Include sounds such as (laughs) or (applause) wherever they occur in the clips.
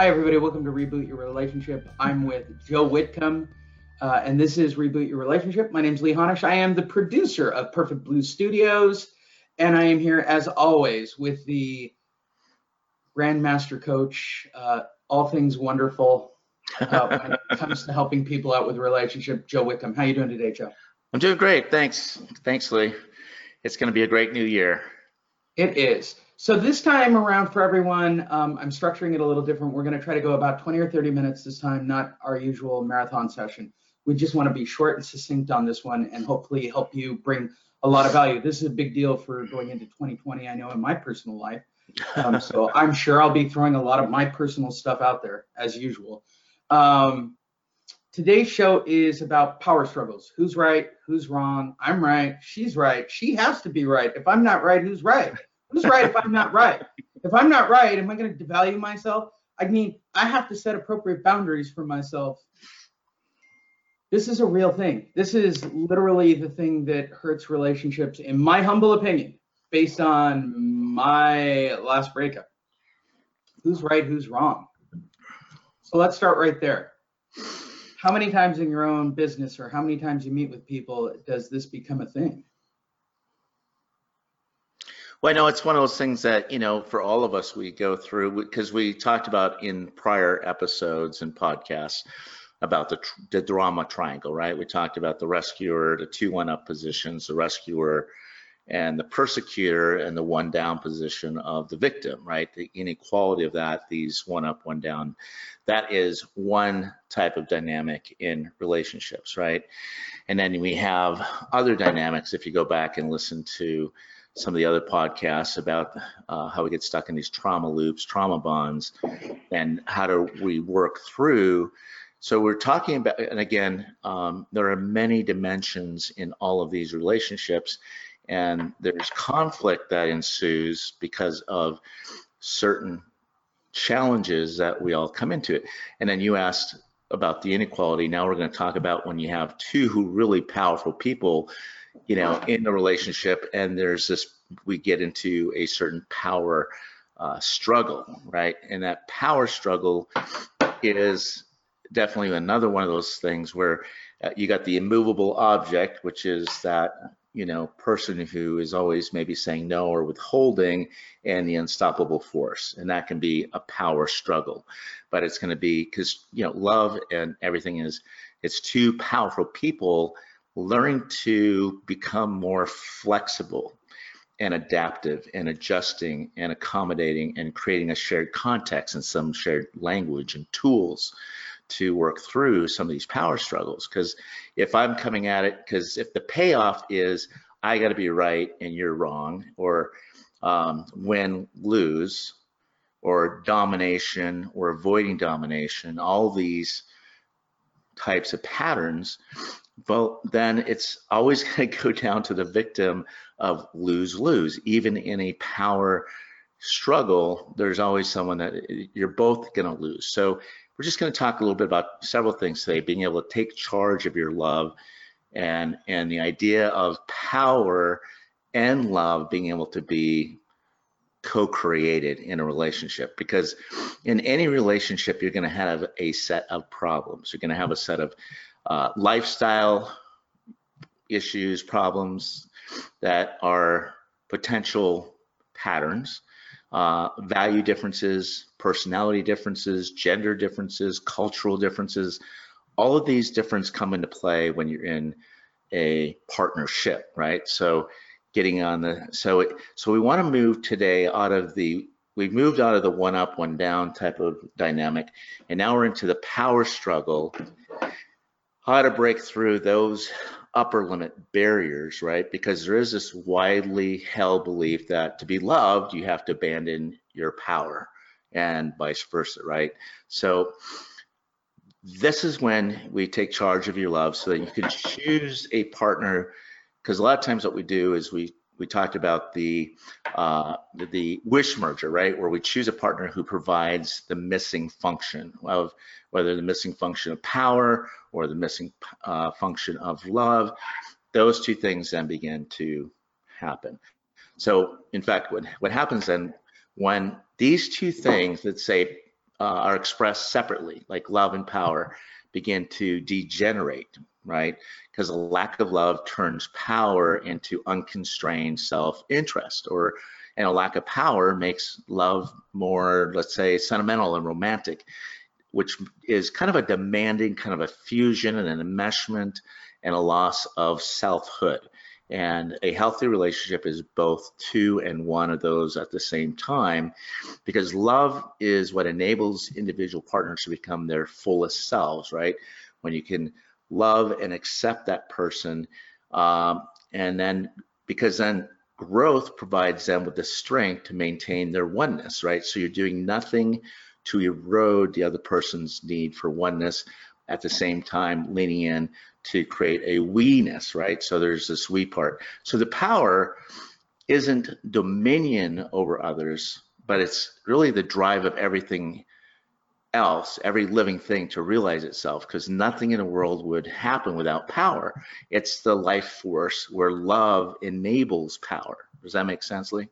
Hi, everybody. Welcome to Reboot Your Relationship. I'm with Joe Whitcomb, uh, and this is Reboot Your Relationship. My name is Lee Honish. I am the producer of Perfect Blue Studios, and I am here, as always, with the Grandmaster Coach, uh, all things wonderful uh, when it (laughs) comes to helping people out with relationship, Joe Whitcomb. How you doing today, Joe? I'm doing great. Thanks. Thanks, Lee. It's going to be a great new year. It is. So this time around for everyone, um, I'm structuring it a little different. We're going to try to go about 20 or 30 minutes this time, not our usual marathon session. We just want to be short and succinct on this one and hopefully help you bring a lot of value. This is a big deal for going into 2020, I know in my personal life. Um, so (laughs) I'm sure I'll be throwing a lot of my personal stuff out there as usual. Um, today's show is about power struggles. Who's right? Who's wrong? I'm right. She's right. She has to be right. If I'm not right, who's right? Who's right if I'm not right? If I'm not right, am I going to devalue myself? I mean, I have to set appropriate boundaries for myself. This is a real thing. This is literally the thing that hurts relationships, in my humble opinion, based on my last breakup. Who's right? Who's wrong? So let's start right there. How many times in your own business or how many times you meet with people does this become a thing? Well, I know it's one of those things that, you know, for all of us, we go through because we talked about in prior episodes and podcasts about the, the drama triangle, right? We talked about the rescuer, the two one up positions, the rescuer and the persecutor and the one down position of the victim, right? The inequality of that, these one up, one down, that is one type of dynamic in relationships, right? And then we have other dynamics if you go back and listen to some of the other podcasts about uh, how we get stuck in these trauma loops, trauma bonds, and how do we work through. So we're talking about, and again, um, there are many dimensions in all of these relationships, and there's conflict that ensues because of certain challenges that we all come into it. And then you asked about the inequality. Now we're going to talk about when you have two who really powerful people you know, in the relationship, and there's this, we get into a certain power uh, struggle, right? And that power struggle is definitely another one of those things where uh, you got the immovable object, which is that you know person who is always maybe saying no or withholding, and the unstoppable force, and that can be a power struggle. But it's going to be because you know love and everything is it's two powerful people learning to become more flexible and adaptive and adjusting and accommodating and creating a shared context and some shared language and tools to work through some of these power struggles. Because if I'm coming at it, because if the payoff is I got to be right and you're wrong, or um, win lose, or domination, or avoiding domination, all these types of patterns, well, then it's always (laughs) going to go down to the victim of lose lose. Even in a power struggle, there's always someone that you're both going to lose. So we're just going to talk a little bit about several things today, being able to take charge of your love and and the idea of power and love being able to be co-created in a relationship because in any relationship you're going to have a set of problems you're going to have a set of uh, lifestyle issues, problems that are potential patterns, uh, value differences, personality differences, gender differences, cultural differences. All of these differences come into play when you're in a partnership, right? So getting on the so it, so we want to move today out of the we've moved out of the one up one down type of dynamic and now we're into the power struggle how to break through those upper limit barriers, right? Because there is this widely held belief that to be loved, you have to abandon your power and vice versa, right? So this is when we take charge of your love so that you can choose a partner because a lot of times what we do is we we talked about the uh, the wish merger, right, where we choose a partner who provides the missing function of whether the missing function of power or the missing uh, function of love. Those two things then begin to happen. So, in fact, what what happens then when these two things, let's say uh, are expressed separately, like love and power, begin to degenerate, right? Because a lack of love turns power into unconstrained self-interest, or and a lack of power makes love more, let's say, sentimental and romantic, which is kind of a demanding kind of a fusion and an enmeshment and a loss of selfhood. And a healthy relationship is both two and one of those at the same time, because love is what enables individual partners to become their fullest selves, right? When you can love and accept that person, um, and then because then growth provides them with the strength to maintain their oneness, right? So you're doing nothing to erode the other person's need for oneness at the same time leaning in to create a we-ness, right? So there's this we part. So the power isn't dominion over others, but it's really the drive of everything else, every living thing to realize itself, because nothing in the world would happen without power. It's the life force where love enables power. Does that make sense, Lee?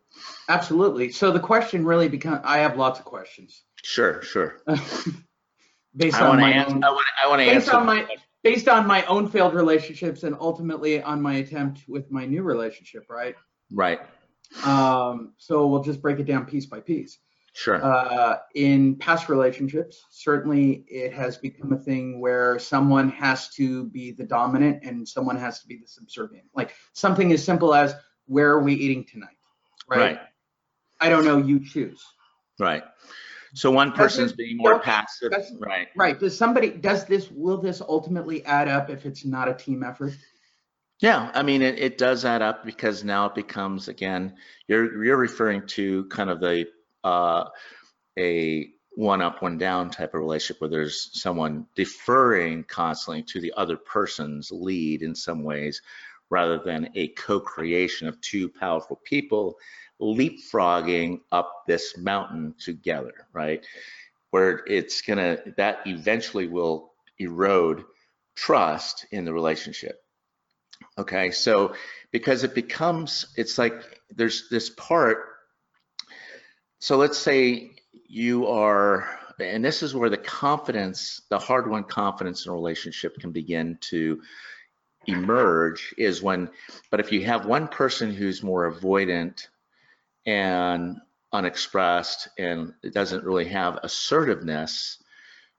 Absolutely. So the question really becomes, I have lots of questions. Sure, sure. (laughs) based I on my answer. own, I want. I want to based answer. on my based on my own failed relationships and ultimately on my attempt with my new relationship, right? Right. Um, so we'll just break it down piece by piece. Sure. Uh, in past relationships, certainly it has become a thing where someone has to be the dominant and someone has to be the subservient. Like something as simple as where are we eating tonight? Right. Right. I don't know, you choose. Right. So one person's being more passive. does- Right. Right. Does somebody does this will this ultimately add up if it's not a team effort? Yeah, I mean, it, it does add up because now it becomes again, you're you're referring to kind of the uh, a one up, one down type of relationship where there's someone deferring constantly to the other person's lead in some ways, rather than a co-creation of two powerful people leapfrogging up this mountain together, right? Where it's gonna that eventually will erode trust in the relationship. Okay, so because it becomes, it's like there's this part. So let's say you are, and this is where the confidence, the hard won confidence in a relationship can begin to emerge is when, but if you have one person who's more avoidant and unexpressed and it doesn't really have assertiveness,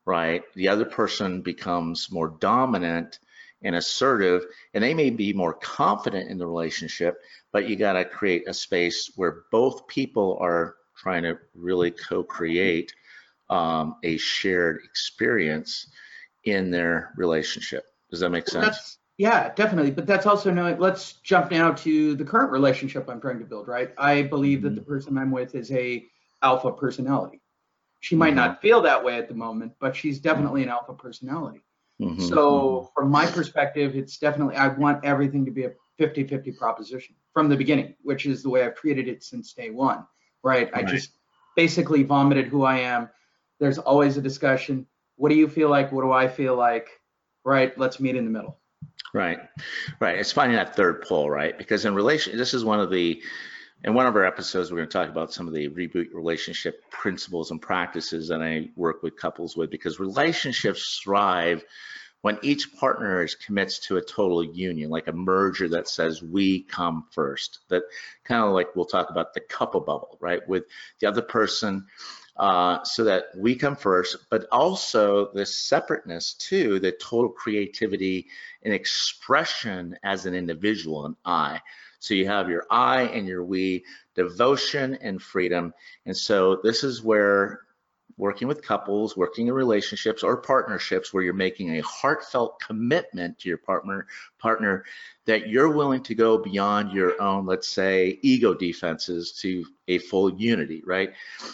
right? The other person becomes more dominant and assertive, and they may be more confident in the relationship, but you got to create a space where both people are trying to really co-create um, a shared experience in their relationship. Does that make sense? That's yeah, definitely. But that's also knowing. Let's jump now to the current relationship I'm trying to build. Right. I believe that the person I'm with is a alpha personality. She might not feel that way at the moment, but she's definitely an alpha personality. Mhm. So from my perspective, it's definitely I want everything to be a 50-50 proposition from the beginning, which is the way I've treated it since day one. Right. I just basically vomited who I am. There's always a discussion. What do you feel like? What do I feel like? Right. Let's meet in the middle. Right, right. It's finding that third pole, right? Because in relation, this is one of the, in one of our episodes, we're going to talk about some of the reboot relationship principles and practices that I work with couples with, because relationships thrive when each partner is commits to a total union, like a merger that says we come first. That kind of like we'll talk about the couple bubble, right? With the other person, uh, so that we come first, but also the separateness too, the total creativity and expression as an individual, an I. So you have your I and your we, devotion and freedom. And so this is where working with couples, working in relationships or partnerships where you're making a heartfelt commitment to your partner partner that you're willing to go beyond your own, let's say, ego defenses to a full unity, right?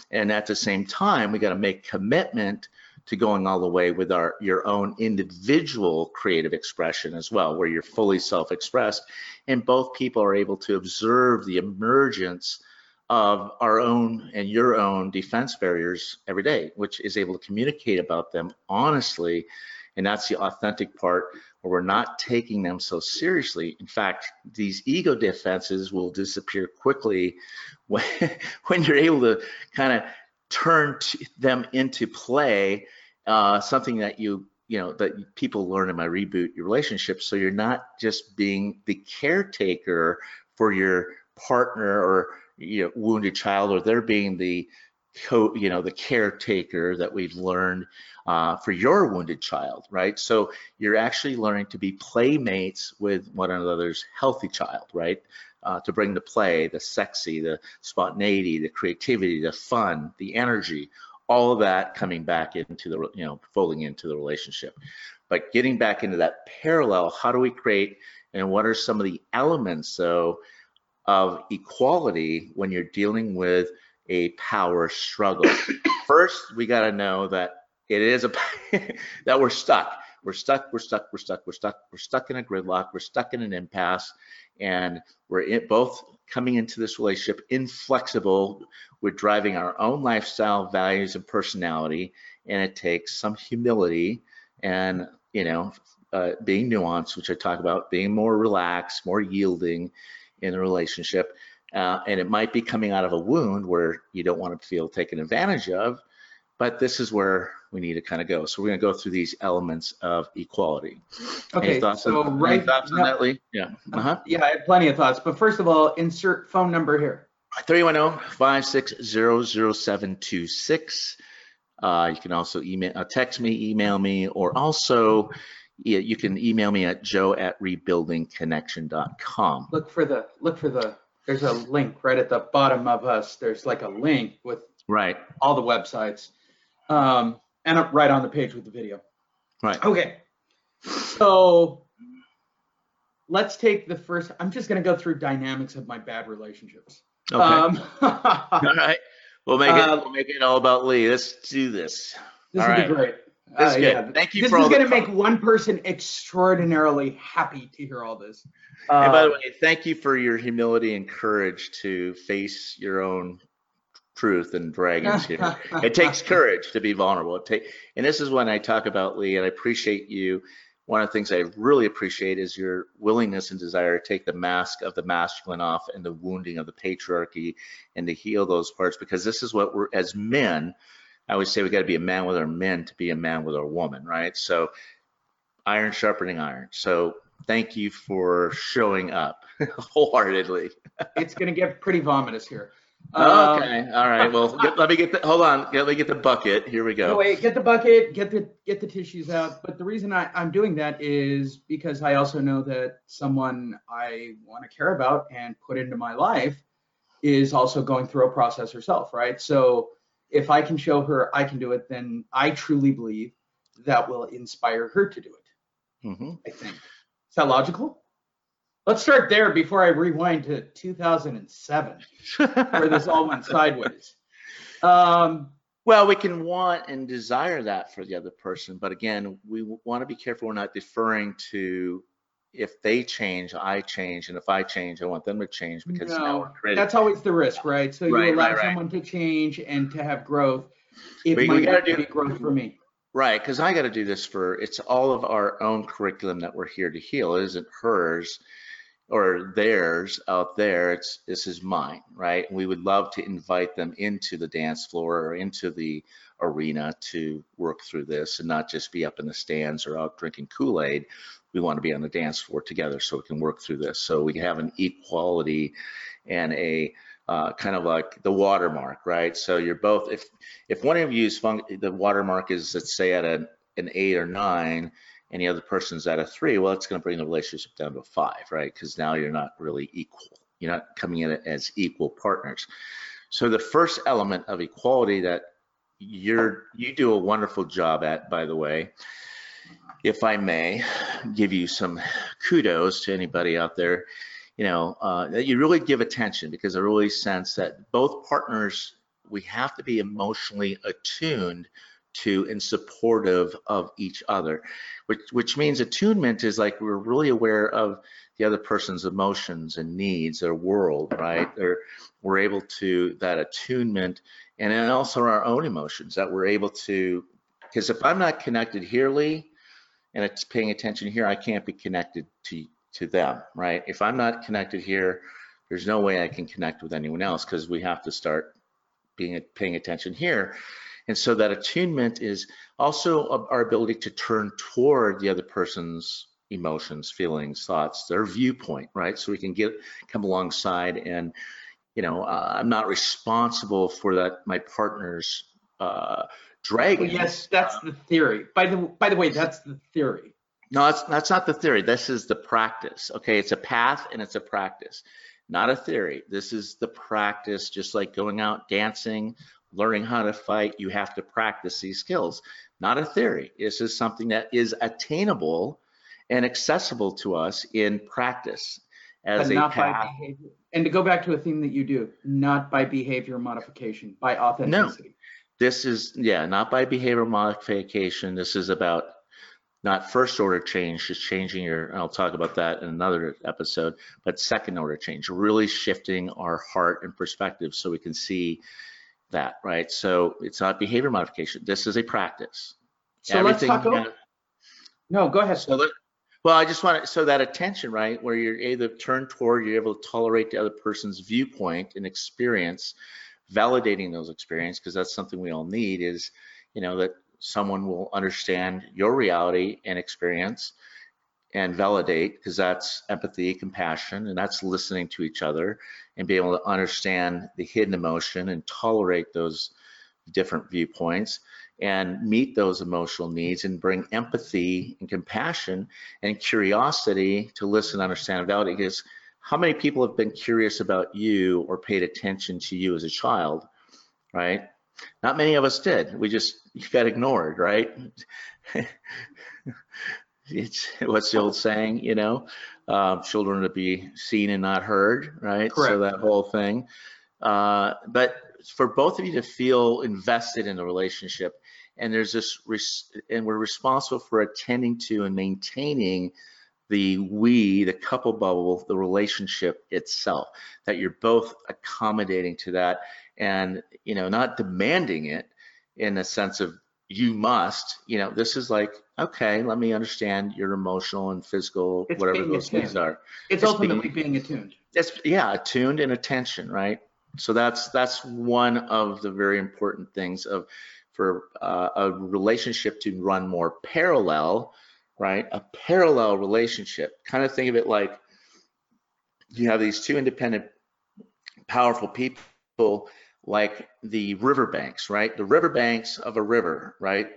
And at the same time, we got to make commitment to going all the way with our your own individual creative expression as well, where you're fully self-expressed, and both people are able to observe the emergence of our own and your own defense barriers every day, which is able to communicate about them honestly. And that's the authentic part where we're not taking them so seriously. In fact, these ego defenses will disappear quickly (laughs) when, when you're able to kind of turn them into play, uh, something that you you know that people learn in my reboot your relationship. So you're not just being the caretaker for your partner or you know, wounded child, or they're being the co, you know, the caretaker that we've learned uh, for your wounded child, right? So you're actually learning to be playmates with one another's healthy child, right? Uh, to bring the play, the sexy, the spontaneity, the creativity, the fun, the energy, all of that coming back into the, you know, folding into the relationship. But getting back into that parallel, how do we create and what are some of the elements so of equality when you're dealing with a power struggle? (coughs) First, we got to know that it is a (laughs) that we're stuck. We're stuck. We're stuck. We're stuck. We're stuck. We're stuck in a gridlock. We're stuck in an impasse, and we're in, both coming into this relationship inflexible. We're driving our own lifestyle, values, and personality, and it takes some humility and you know uh, being nuanced, which I talk about, being more relaxed, more yielding in the relationship. Uh, and it might be coming out of a wound where you don't want to feel taken advantage of, but this is where we need to kind of go. So we're going to go through these elements of equality. Okay, any thoughts so on, right any thoughts on that, Lee? Yeah. Uh-huh. Yeah, I have plenty of thoughts, but first of all, insert phone number here. 310-560-0726. Uh, you can also email, uh, text me, email me, or also you can email me at joe at rebuildingconnection.com. Look for the, look for the, there's a link right at the bottom of us. There's like a link with Right, all the websites. Um, and up right on the page with the video. right. Okay. So let's take the first, I'm just going to go through dynamics of my bad relationships. Okay. Um, (laughs) all right. We'll make it. uh, We'll make it all about Lee. Let's do this. this All will right. be great. This is Uh, good. yeah. Thank you This is going to make one person extraordinarily happy to hear all this. And by the Uh, way, thank you for your humility and courage to face your own truth and dragons here. it takes (laughs) courage to be vulnerable. It take, and this is when I talk about Lee, and I appreciate you. One of the things I really appreciate is your willingness and desire to take the mask of the masculine off and the wounding of the patriarchy and to heal those parts because this is what we're, as men, I always say we got to be a man with our men to be a man with our woman, right? So iron sharpening iron. So thank you for showing up (laughs) wholeheartedly. (laughs) it's going to get pretty vomitous here. Um, Okay, all right. Well, get, let me get the. Hold on. Let me get the bucket. Here we No, go. wait, get the bucket, get the get the tissues out. But the reason I, I'm doing that is because I also know that someone I want to care about and put into my life is also going through a process herself, right? So if I can show her I can do it, then I truly believe that will inspire her to do it. hmm I think. Is that logical? Let's start there before I rewind to 2007, where this all went sideways. (laughs) Um, well, we can want and desire that for the other person, but again, we want to be careful. We're not deferring to if they change, I change, and if I change, I want them to change because now we're creating. That's always the risk, right? So Right, you allow right, right. someone to change and to have growth. It We- we gotta do- be growth for me. Right, because I got to do this for it's all of our own curriculum that we're here to heal. It isn't hers or theirs out there. It's this is mine, right? We would love to invite them into the dance floor or into the arena to work through this and not just be up in the stands or out drinking Kool-Aid. We want to be on the dance floor together so we can work through this. So we have an equality and a uh, kind of like the watermark, right? So you're both if if one of you is fun, the watermark is let's say at an, an eight or nine and the other person's at a three, well, it's going to bring the relationship down to a five, right? Because now you're not really equal. You're not coming in as equal partners. So the first element of equality that you're you do a wonderful job at, by the way, if I may give you some kudos to anybody out there, you know, uh, that you really give attention because I really sense that both partners, we have to be emotionally attuned to and supportive of each other, which, which means attunement is like we're really aware of the other person's emotions and needs, their world, right? Or we're able to, that attunement, and then also our own emotions that we're able to, because if I'm not connected here, Lee, and it's paying attention here, I can't be connected to to them, right? If I'm not connected here, there's no way I can connect with anyone else because we have to start being paying attention here. And so that attunement is also our ability to turn toward the other person's emotions, feelings, thoughts, their viewpoint, right? So we can get come alongside and, you know, uh, I'm not responsible for that my partner's uh, dragon. Well, yes, that's the theory. By the by the way, that's the theory. No, that's that's not the theory. This is the practice. Okay, it's a path and it's a practice, not a theory. This is the practice, just like going out dancing, learning how to fight. You have to practice these skills, not a theory. This is something that is attainable and accessible to us in practice as but a path. by behavior. And to go back to a theme that you do, not by behavior modification, by authenticity. This is, yeah, not by behavior modification. This is about not first order change, just changing your, and I'll talk about that in another episode, but second order change, really shifting our heart and perspective so we can see that, right? So it's not behavior modification. This is a practice. So let's talk. About, no, go ahead. So that, well, I just want to, so that attention, right, where you're able to turn toward, you're able to tolerate the other person's viewpoint and experience, validating those experiences, because that's something we all need is, you know, that someone will understand your reality and experience and validate, because that's empathy, compassion, and that's listening to each other and be able to understand the hidden emotion and tolerate those different viewpoints and meet those emotional needs and bring empathy and compassion and curiosity to listen, understand, and validate. Because how many people have been curious about you or paid attention to you as a child, right? Not many of us did. We just got ignored, right? (laughs) it's what's the old saying, you know, uh, children to be seen and not heard, right? Correct. So that whole thing. Uh, but for both of you to feel invested in the relationship, and there's this, and we're responsible for attending to and maintaining the we, the couple bubble, the relationship itself, that you're both accommodating to that and, you know, not demanding it in the sense of you must, you know, this is like, okay, let me understand your emotional and physical, It's whatever being those attuned. are. It's It's ultimately being attuned. It's yeah, attuned and attention, right? So that's that's one of the very important things of for uh, a relationship to run more parallel, right? A parallel relationship. Kind of think of it like you have these two independent, powerful people, like the riverbanks, right? The riverbanks of a river, right?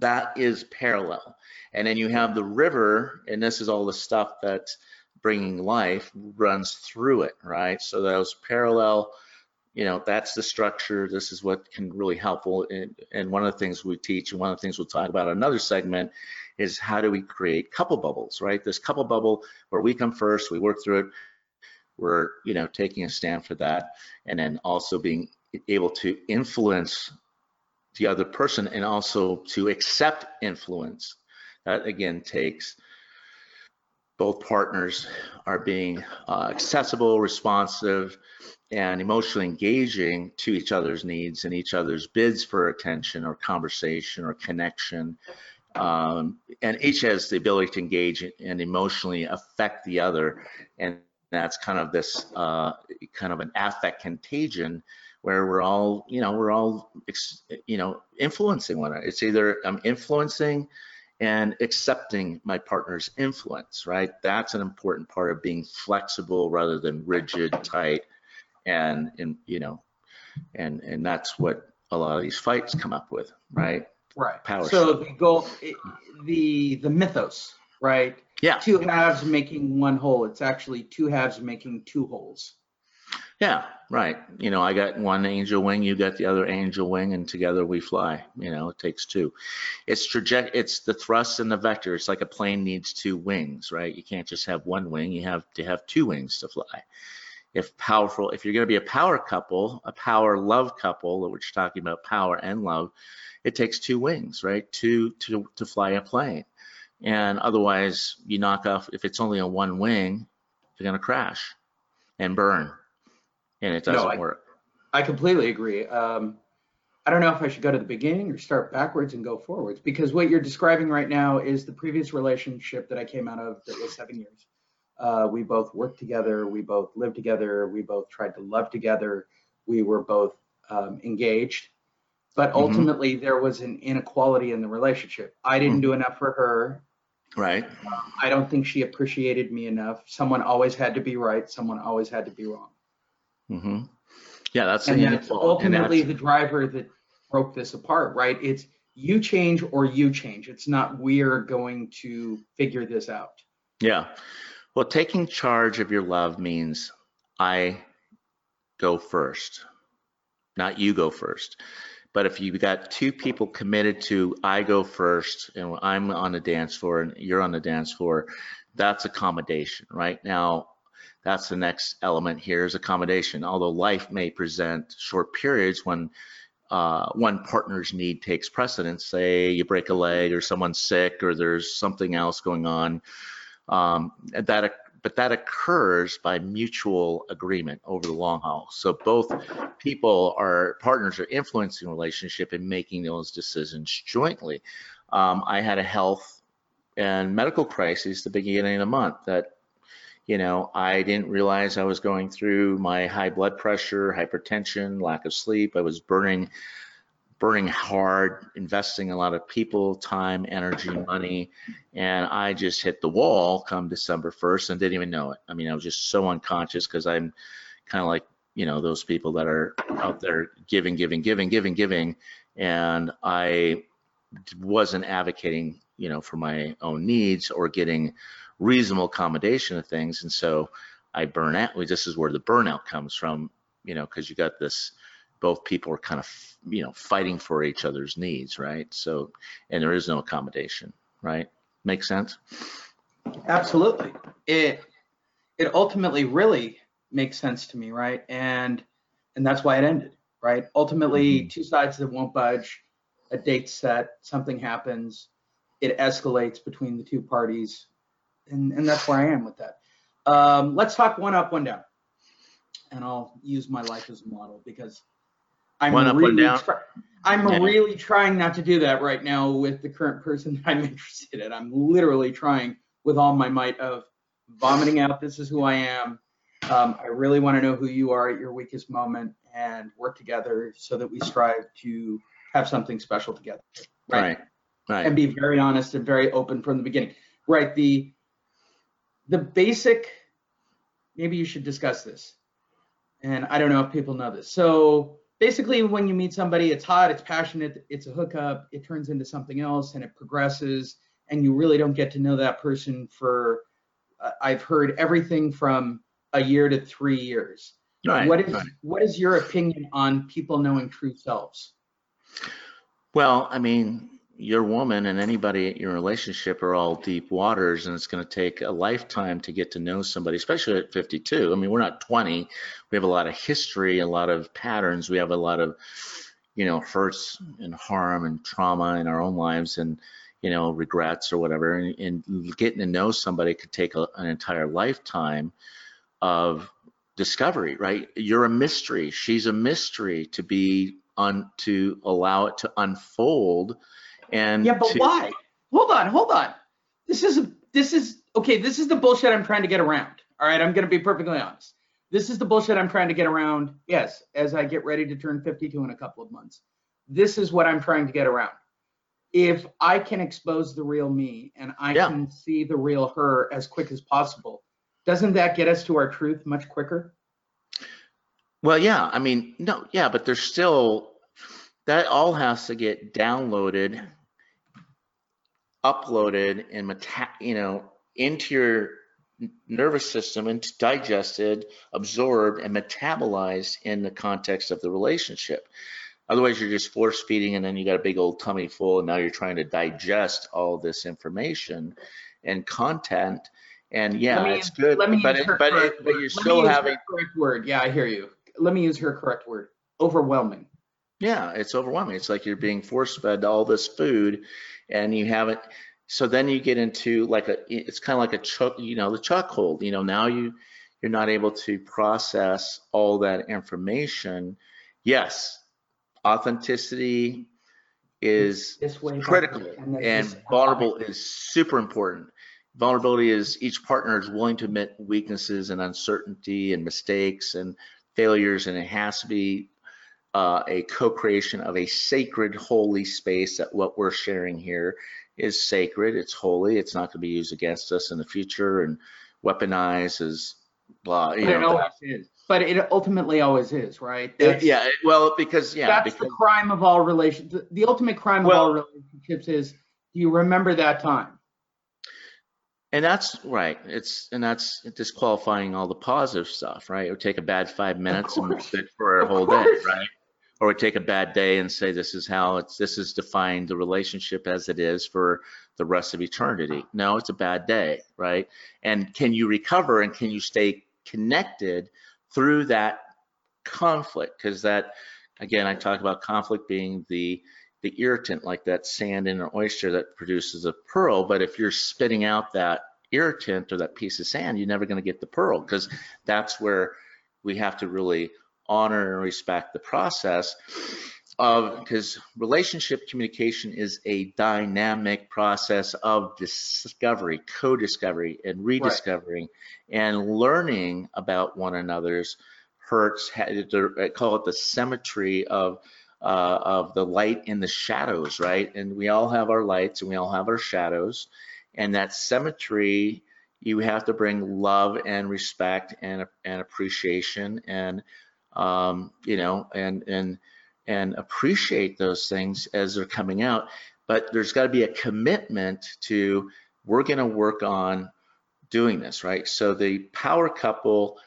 That is parallel. And then you have the river, and this is all the stuff that's bringing life runs through it, right? So those parallel, you know, that's the structure. This is what can really helpful. And, and one of the things we teach, and one of the things we'll talk about in another segment, is how do we create couple bubbles, right? This couple bubble where we come first, we work through it, we're, you know, taking a stand for that, and then also being able to influence the other person and also to accept influence. That again takes both partners are being uh, accessible, responsive, and emotionally engaging to each other's needs and each other's bids for attention or conversation or connection. Um, and each has the ability to engage and emotionally affect the other. And that's kind of this uh, kind of an affect contagion where we're all, you know, we're all, you know, influencing one another. It's either I'm influencing and accepting my partner's influence, right? That's an important part of being flexible rather than rigid, tight, and and you know, and and that's what a lot of these fights come up with, right? Right. Power So struggle. the goal, it- the the mythos, right? Yeah. Two halves making one whole. It's actually two halves making two holes Yeah, right. You know, I got one angel wing, you got the other angel wing, and together we fly. You know, it takes two. It's traject. It's the thrust and the vector. It's like a plane needs two wings, right? You can't just have one wing. You have to have two wings to fly. If powerful, if you're going to be a power couple, a power love couple, which you're talking about power and love, it takes two wings, right? Two to to fly a plane. And otherwise, you knock off. If it's only on one wing, you're going to crash and burn and it doesn't I- work. I completely agree. Um, I don't know if I should go to the beginning or start backwards and go forwards because what you're describing right now is the previous relationship that I came out of that was seven years. Uh, we both worked together. We both lived together. We both tried to love together. We were both um, engaged, but Mhm. ultimately there was an inequality in the relationship. I didn't Hmm. do enough for her. Right. I don't think she appreciated me enough. Someone always had to be right. Someone always had to be wrong. Mm-hmm. Yeah, that's the and that's inequality. ultimately the driver that broke this apart, right? It's you change or you change. It's not we're going to figure this out. Yeah. Well, taking charge of your love means I go first, not you go first. But if you've got two people committed to I go first and I'm on the dance floor and you're on the dance floor, that's accommodation, right? Now, that's the next element here is accommodation. Although life may present short periods when uh, one partner's need takes precedence, say you break a leg or someone's sick or there's something else going on, um, that but that occurs by mutual agreement over the long haul. So both people are partners are influencing relationship and making those decisions jointly. Um, I had a health and medical crisis at the beginning of the month that you know I didn't realize I was going through my high blood pressure, hypertension, lack of sleep. I was burning burning hard, investing a lot of people, time, energy, money, and I just hit the wall come December 1st and didn't even know it. I mean, I was just so unconscious because I'm kind of like, you know, those people that are out there giving, giving, giving, giving, giving, and I wasn't advocating, you know, for my own needs or getting reasonable accommodation of things, and so I burn out. This is where the burnout comes from, you know, because you got this both people are kind of you know fighting for each other's needs right so and there is no accommodation right make sense Absolutely. It it ultimately really makes sense to me, right? And and that's why it ended, right? Ultimately, two sides that won't budge, a date set, something happens, it escalates between the two parties, and and that's where I am with that. Um, let's talk one up, one down, and I'll use my life as a model because I'm One up, one really down? try- I'm Yeah. really trying not to do that right now with the current person (laughs) that I'm interested in. I'm literally trying with all my might of vomiting out this is who I am. Um, I really want to know who you are at your weakest moment and work together so that we strive to have something special together. right right And be very honest and very open from the beginning. Right. The the basic maybe you should discuss this. And I don't know if people know this. So basically when you meet somebody, it's hot, it's passionate, it's a hookup, it turns into something else and it progresses and you really don't get to know that person for uh, I've heard everything from a year to 3 years. right what is right. what is your opinion on people knowing true selves? well i mean your woman and anybody in your relationship are all deep waters and it's going to take a lifetime to get to know somebody especially at 52 i mean we're not 20 we have a lot of history a lot of patterns. We have a lot of you know hurts and harm and trauma in our own lives and you know regrets or whatever. And, and getting to know somebody could take a, an entire lifetime of discovery right? You're a mystery. She's a mystery to be on to allow it to unfold and Yeah, but to- why? Hold on, hold on. This is this is okay. This is the bullshit I'm trying to get around. All right, I'm gonna be perfectly honest. This is the bullshit I'm trying to get around. Yes, as I get ready to turn 52 in a couple of months. This is what I'm trying to get around. If I can expose the real me and I Yeah. can see the real her as quick as possible, doesn't that get us to our truth much quicker? Well, yeah, I mean, no, yeah, but there's still that all has to get downloaded, uploaded, and meta- you know into your nervous system and digested, absorbed, and metabolized in the context of the relationship. Otherwise, you're just force feeding, and then you got a big old tummy full, and now you're trying to digest all this information and content. And yeah, it's good, let me but use it, her but it, but you're Let still having correct word. Yeah, I hear you. Let me use her correct word. Overwhelming. Yeah, it's overwhelming. It's like you're being force fed all this food and you haven't. So then you get into like a, it's kind of like a choke, you know, the chokehold. You know, now you, you're not able to process all that information. Yes, authenticity is critical and and vulnerable is super important. Vulnerability is each partner is willing to admit weaknesses and uncertainty and mistakes and failures, and it has to be uh, a co-creation of a sacred, holy space that what we're sharing here is sacred, it's holy, it's not going to be used against us in the future and weaponized as blah. You But it know, always is. But it ultimately always is, right? It- yeah, well, because yeah, That's because the crime of all relations. The, the ultimate crime Well- of all relationships is do you remember that time? and that's right. It's and that's disqualifying all the positive stuff, right? Or take a bad five minutes and sit for a whole day, right? Or we take a bad day and say this is how it's this is defined the relationship as it is for the rest of eternity. No, it's a bad day, right? And can you recover and can you stay connected through that conflict? Because that again, I talk about conflict being the the irritant, like that sand in an oyster that produces a pearl. But if you're spitting out that irritant or that piece of sand, you're never going to get the pearl because that's where we have to really honor and respect the process of because relationship communication is a dynamic process of discovery, co-discovery, and rediscovering and learning about one another's hurts. I call it the symmetry of uh, of the light and the shadows, right? And we all have our lights and we all have our shadows, and that symmetry you have to bring love and respect and and appreciation and um, you know and and and appreciate those things as they're coming out. But there's got to be a commitment to we're going to work on doing this, right? So the power couple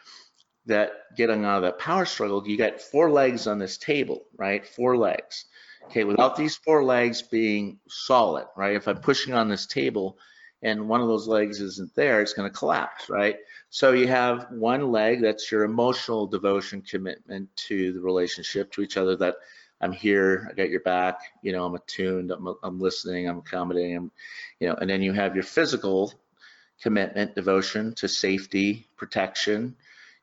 that getting out of that power struggle, you got four legs on this table, right? Four legs. Okay, without these four legs being solid, right? If I'm pushing on this table and one of those legs isn't there, it's going to collapse, right? So you have one leg that's your emotional devotion commitment to the relationship, to each other that I'm here, I got your back, you know, I'm attuned, I'm, I'm listening, I'm accommodating, I'm, you know, and then you have your physical commitment, devotion to safety, protection,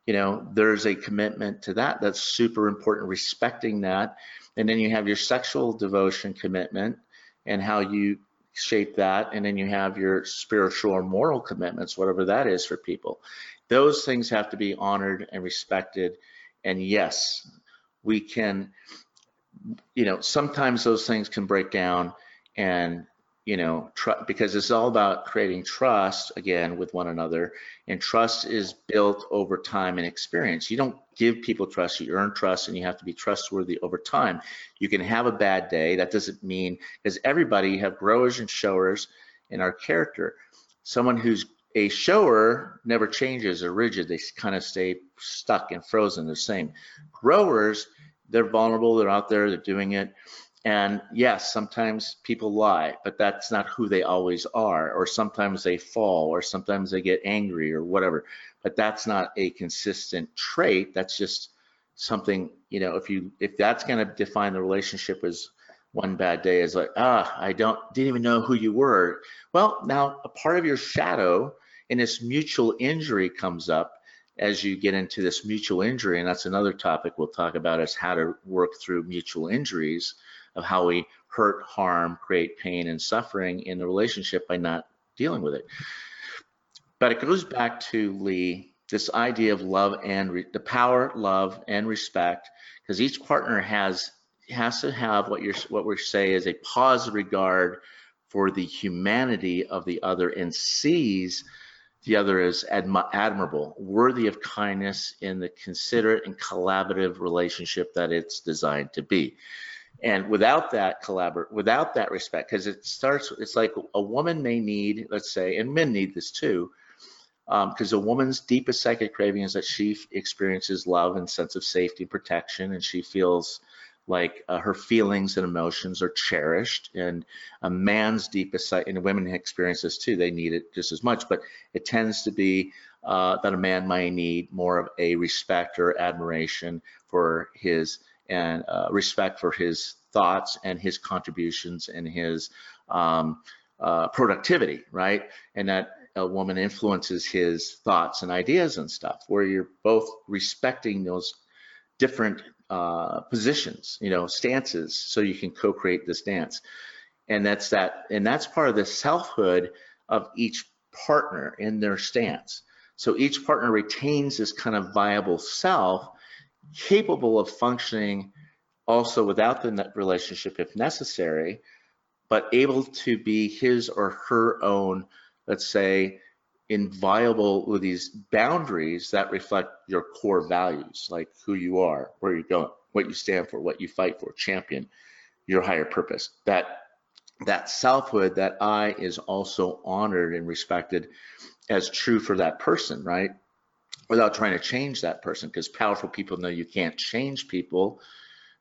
you know, there's a commitment to that. That's super important, respecting that. And then you have your sexual devotion commitment and how you shape that. And then you have your spiritual or moral commitments, whatever that is for people. Those things have to be honored and respected. And yes, we can, you know, sometimes those things can break down and you know, tr- because it's all about creating trust again with one another, and trust is built over time and experience. You don't give people trust; you earn trust, and you have to be trustworthy over time. You can have a bad day. That doesn't mean because everybody have growers and showers in our character. Someone who's a shower never changes or rigid; they kind of stay stuck and frozen the same. Growers, they're vulnerable. They're out there. They're doing it. And yes, sometimes people lie, but that's not who they always are. Or sometimes they fall, or sometimes they get angry, or whatever. But that's not a consistent trait. That's just something, you know, if you if that's going to define the relationship as one bad day is like, ah, I don't didn't even know who you were. Well, now a part of your shadow and this mutual injury comes up as you get into this mutual injury, and that's another topic we'll talk about is how to work through mutual injuries of how we hurt, harm, create pain and suffering in the relationship by not dealing with it. But it goes back to Lee, this idea of love and re- the power, love, and respect, because each partner has has to have what you're what we say is a positive regard for the humanity of the other and sees the other as admi- admirable, worthy of kindness in the considerate and collaborative relationship that it's designed to be. And without that collaborate, without that respect, because it starts, it's like a woman may need, let's say, and men need this too, because a woman's deepest psychic craving is that she experiences love and sense of safety and protection, and she feels like uh, her feelings and emotions are cherished. And a man's deepest and women experience this too. They need it just as much, but it tends to be uh, that a man might need more of a respect or admiration for his and uh, respect for his thoughts and his contributions and his um, uh, productivity, right? And that a woman influences his thoughts and ideas and stuff, where you're both respecting those different uh, positions, you know, stances, so you can co-create this dance. And that's that, and that's part of the selfhood of each partner in their stance. So each partner retains this kind of viable self capable of functioning also without the relationship if necessary, but able to be his or her own, let's say, inviolable with these boundaries that reflect your core values, like who you are, where you're going, what you stand for, what you fight for, champion, your higher purpose. That that selfhood, that I is also honored and respected as true for that person, right? Without trying to change that person, because powerful people know you can't change people,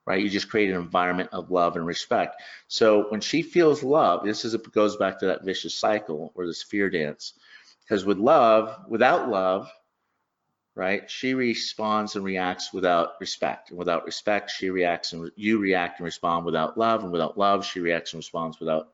right? You just create an environment of love and respect. So when she feels love, this is it goes back to that vicious cycle or this fear dance. Because with love, without love, right, she responds and reacts without respect. And without respect, she reacts and you react and respond without love. And without love, she reacts and responds without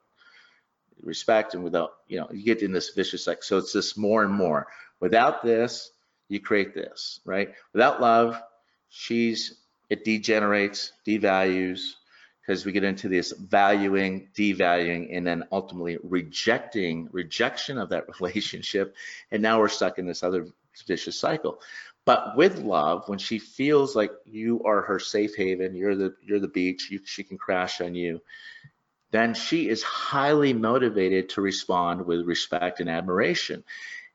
respect and without, you know, you get in this vicious cycle. So it's this more and more. Without this, you create this, right? Without love, she's it degenerates, devalues, because we get into this valuing, devaluing, and then ultimately rejecting, rejection of that (laughs) relationship. And now we're stuck in this other vicious cycle. But with love, when she feels like you are her safe haven, you're the you're the beach, you, she can crash on you, then she is highly motivated to respond with respect and admiration.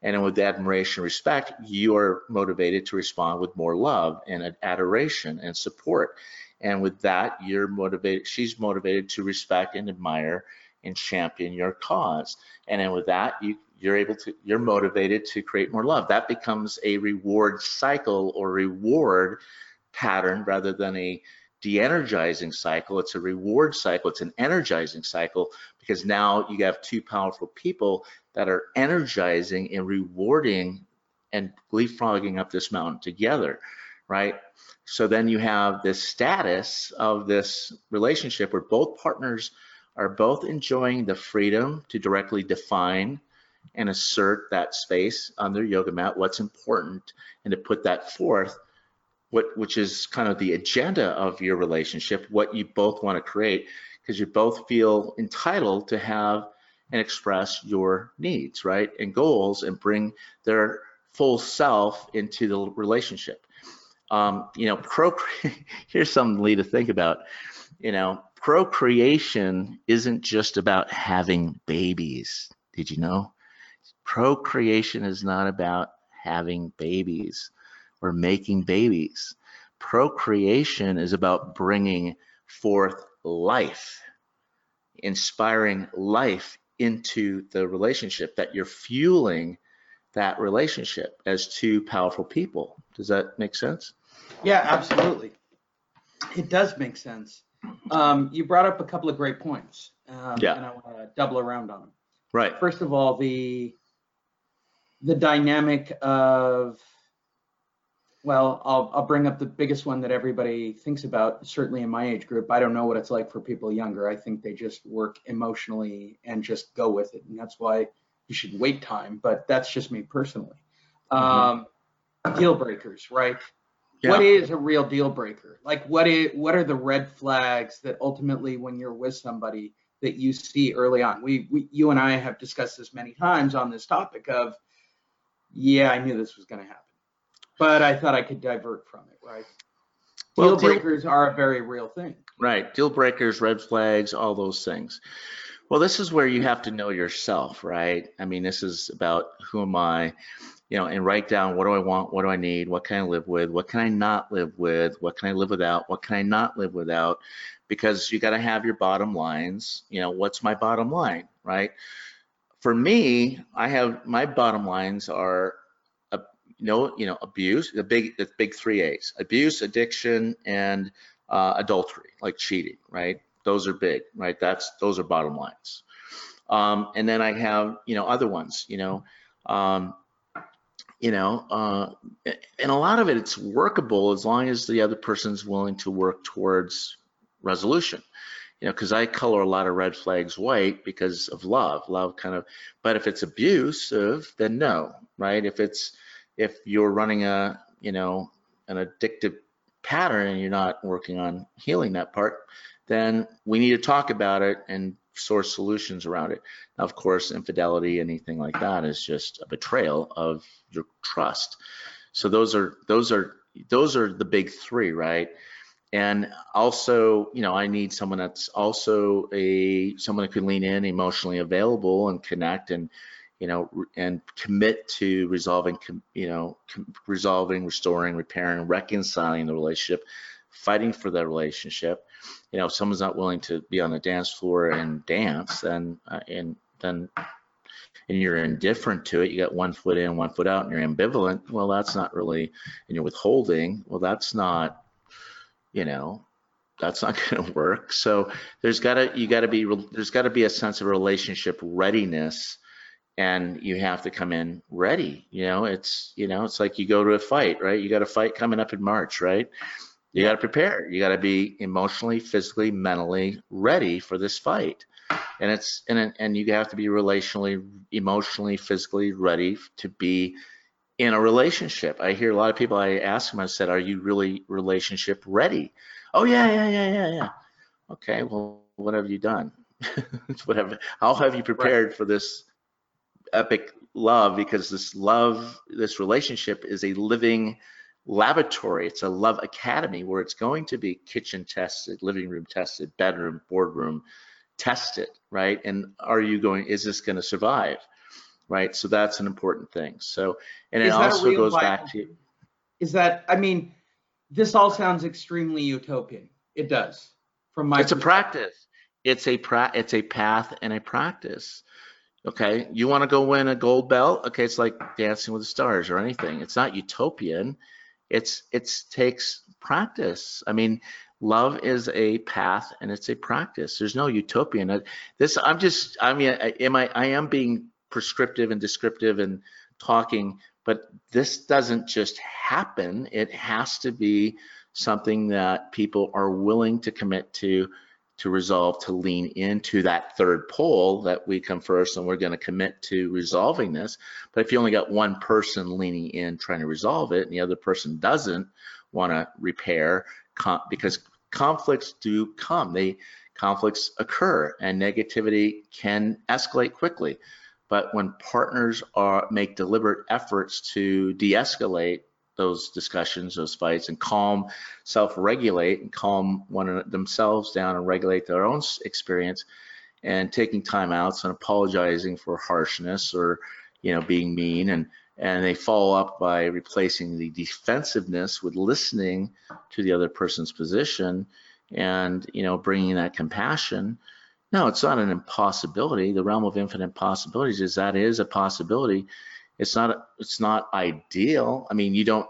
And with admiration and respect, you are motivated to respond with more love and adoration and support. And with that, you're motivated, she's motivated to respect and admire and champion your cause. And then with that, you, you're able to, you're motivated to create more love. That becomes a reward cycle or reward pattern rather than a de-energizing cycle. It's a reward cycle. It's an energizing cycle because now you have two powerful people that are energizing and rewarding and leapfrogging up this mountain together, right? So then you have this status of this relationship where both partners are both enjoying the freedom to directly define and assert that space on their yoga mat, what's important, and to put that forth, what which is kind of the agenda of your relationship, what you both want to create, because you both feel entitled to have and express your needs, right, and goals, and bring their full self into the relationship. Um, you know, procreate. (laughs) here's something Lee to think about. You know, procreation isn't just about having babies. Did you know? Procreation is not about having babies or making babies. Procreation is about bringing forth life, inspiring life into the relationship, that you're fueling that relationship as two powerful people. Does that make sense? Yeah, absolutely. It does make sense. Um, you brought up a couple of great points, um, yeah. and I want to double around on them. Right. First of all, the the dynamic of well, I'll, I'll bring up the biggest one that everybody thinks about, certainly in my age group. I don't know what it's like for people younger. I think they just work emotionally and just go with it. And that's why you should wait time, but that's just me personally. Mm-hmm. Um, deal breakers, right? Yeah. What is a real deal breaker? Like what is what are the red flags that ultimately when you're with somebody that you see early on? We, we you and I have discussed this many times on this topic of yeah, I knew this was going to happen but I thought I could divert from it, right? Well, deal breakers deal, are a very real thing. Right. Deal breakers, red flags, all those things. Well, this is where you have to know yourself, right? I mean, this is about who am I, you know, and write down what do I want, what do I need, what can I live with, what can I not live with, what can I live without, what can I not live without, because you got to have your bottom lines. You know, what's my bottom line, right? For me, I have my bottom lines are no, you know, abuse, the big, the big three A's, abuse, addiction, and uh, adultery, like cheating, right? Those are big, right? That's, those are bottom lines. Um, and then I have, you know, other ones, you know, um, you know, uh, and a lot of it, it's workable as long as the other person's willing to work towards resolution you know, because I color a lot of red flags white because of love, love kind of, but if it's abusive, then no, right? If it's, if you're running a, you know, an addictive pattern and you're not working on healing that part, then we need to talk about it and source solutions around it. Now, of course, infidelity, anything like that is just a betrayal of your trust. So those are those are those are the big three, right? and also, you know, I need someone that's also a someone that can lean in, emotionally available, and connect, and you know, and commit to resolving, you know, resolving, restoring, repairing, reconciling the relationship, fighting for that relationship. You know, if someone's not willing to be on the dance floor and dance, then uh, and then and you're indifferent to it, you got one foot in, one foot out, and you're ambivalent. Well, that's not really, and you're withholding. Well, that's not, you know, that's not (laughs) going to work. So there's got to you got to be there's got to be a sense of relationship readiness and you have to come in ready. You know, it's you know, it's like you go to a fight, right? You got a fight coming up in March, right? You got to prepare. You got to be emotionally, physically, mentally ready for this fight. And it's and and you have to be relationally, emotionally, physically ready to be in a relationship. I hear a lot of people. I ask them. I said, "Are you really relationship ready?" Oh yeah, yeah, yeah, yeah, yeah. Okay, well, what have you done? (laughs) Whatever. How have you prepared for this epic love because this love, this relationship is a living laboratory. It's a love academy where it's going to be kitchen tested, living room tested, bedroom, boardroom tested, right? And are you going, is this going to survive? Right. So that's an important thing. So, and it also goes back to. Is that, I mean, this all sounds extremely utopian. It does. From my It's a practice. It's a pra- it's a path and a practice. Okay, you want to go win a gold belt? Okay, it's like Dancing with the Stars or anything. It's not utopian. It's it's takes practice. I mean, love is a path and it's a practice. There's no utopian. Uh, this I'm just I mean, I, am I I am being prescriptive and descriptive and talking, but this doesn't just happen. It has to be something that people are willing to commit to to resolve to lean into that third pole that we come first and we're going to commit to resolving this. But if you only got one person leaning in trying to resolve it and the other person doesn't want to repair because conflicts do come, they conflicts occur and negativity can escalate quickly. But when partners are make deliberate efforts to de-escalate those discussions, those fights, and calm, self-regulate, and calm one themselves down and regulate their own experience, and taking time outs and apologizing for harshness or you know being mean, and and they follow up by replacing the defensiveness with listening to the other person's position, and you know bringing that compassion. No, it's not an impossibility. The realm of infinite possibilities is that is a possibility it's not it's not ideal. I mean, you don't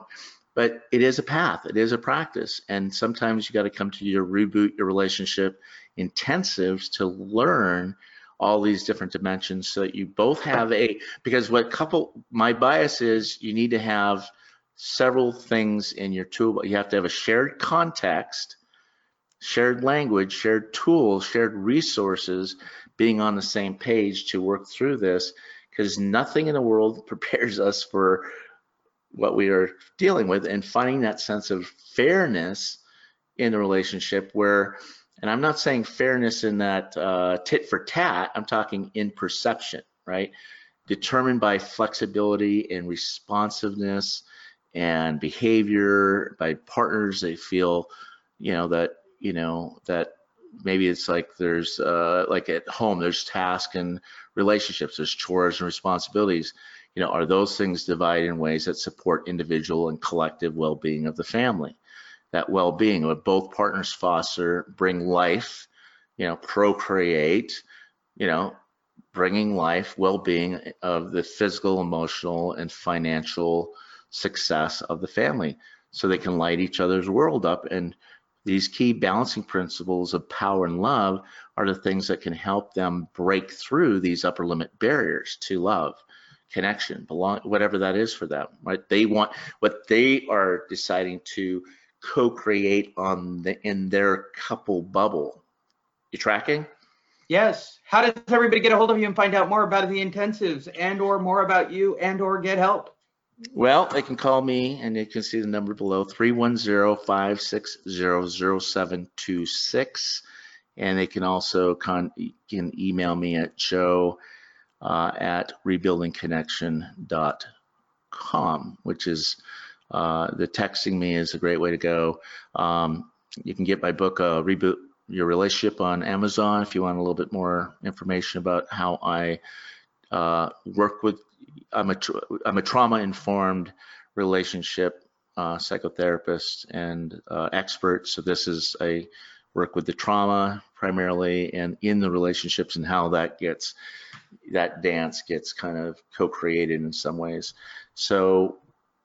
but it is a path. It is a practice. And sometimes you got to come to your reboot your relationship intensives to learn all these different dimensions so that you both have a because what couple my bias is you need to have several things in your tool you have to have a shared context shared language shared tools shared resources being on the same page to work through this because nothing in the world (laughs) prepares us for what we are dealing with and finding that sense of fairness in the relationship where and i'm not saying fairness in that uh, tit for tat i'm talking in perception right? Determined by flexibility and responsiveness and behavior by partners they feel you know that you know that maybe it's like there's uh, like at home there's task and relationships there's chores and responsibilities. You know are those things divided in ways that support individual and collective well-being of the family? That well-being of both partners foster bring life you know procreate you know bringing life well-being of the physical emotional and financial success of the family so they can light each other's world up and these key balancing principles of power and love are the things that can help them break through these upper limit barriers to love, connection, belong, whatever that is for them, right? They want what they are deciding to co-create on the in their couple bubble. You tracking? Yes. How does everybody get a hold of you and find out more about the intensives and or more about you and or get help? Well, they can call me and you can see the number below 310-560-0726. And they can also con can email me at joe uh, at rebuildingconnection.com, which is uh, the texting me is a great way to go. Um, you can get my book, uh, Reboot Your Relationship, on Amazon if you want a little bit more information about how I uh, work with. I'm a I'm a trauma informed relationship uh, psychotherapist and uh, expert. So this is a work with the trauma primarily and in the relationships and how that gets that dance gets kind of co-created in some ways. So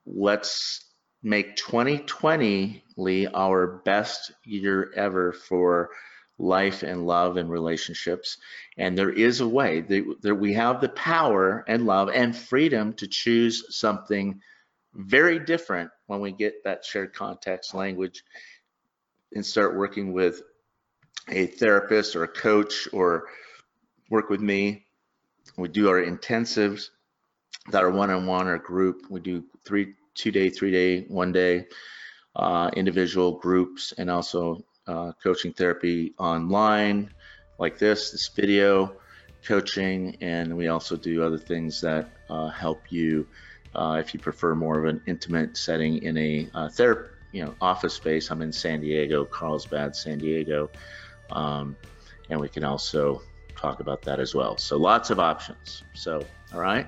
let's make 2020 Lee our best year ever for life and love and relationships. And there is a way that, we have the power and love and freedom to choose something very different when we get that shared context language and start working with a therapist or a coach or work with me. We do our intensives that are one-on-one or group. We do three, two day, three day, one day, uh, individual groups, and also uh, coaching therapy online like this, this video coaching, and we also do other things that uh, help you uh, if you prefer more of an intimate setting in a uh, therapy, you know, office space. I'm in San Diego, Carlsbad, San Diego, um, and we can also talk about that as well. So lots of options. So, all right.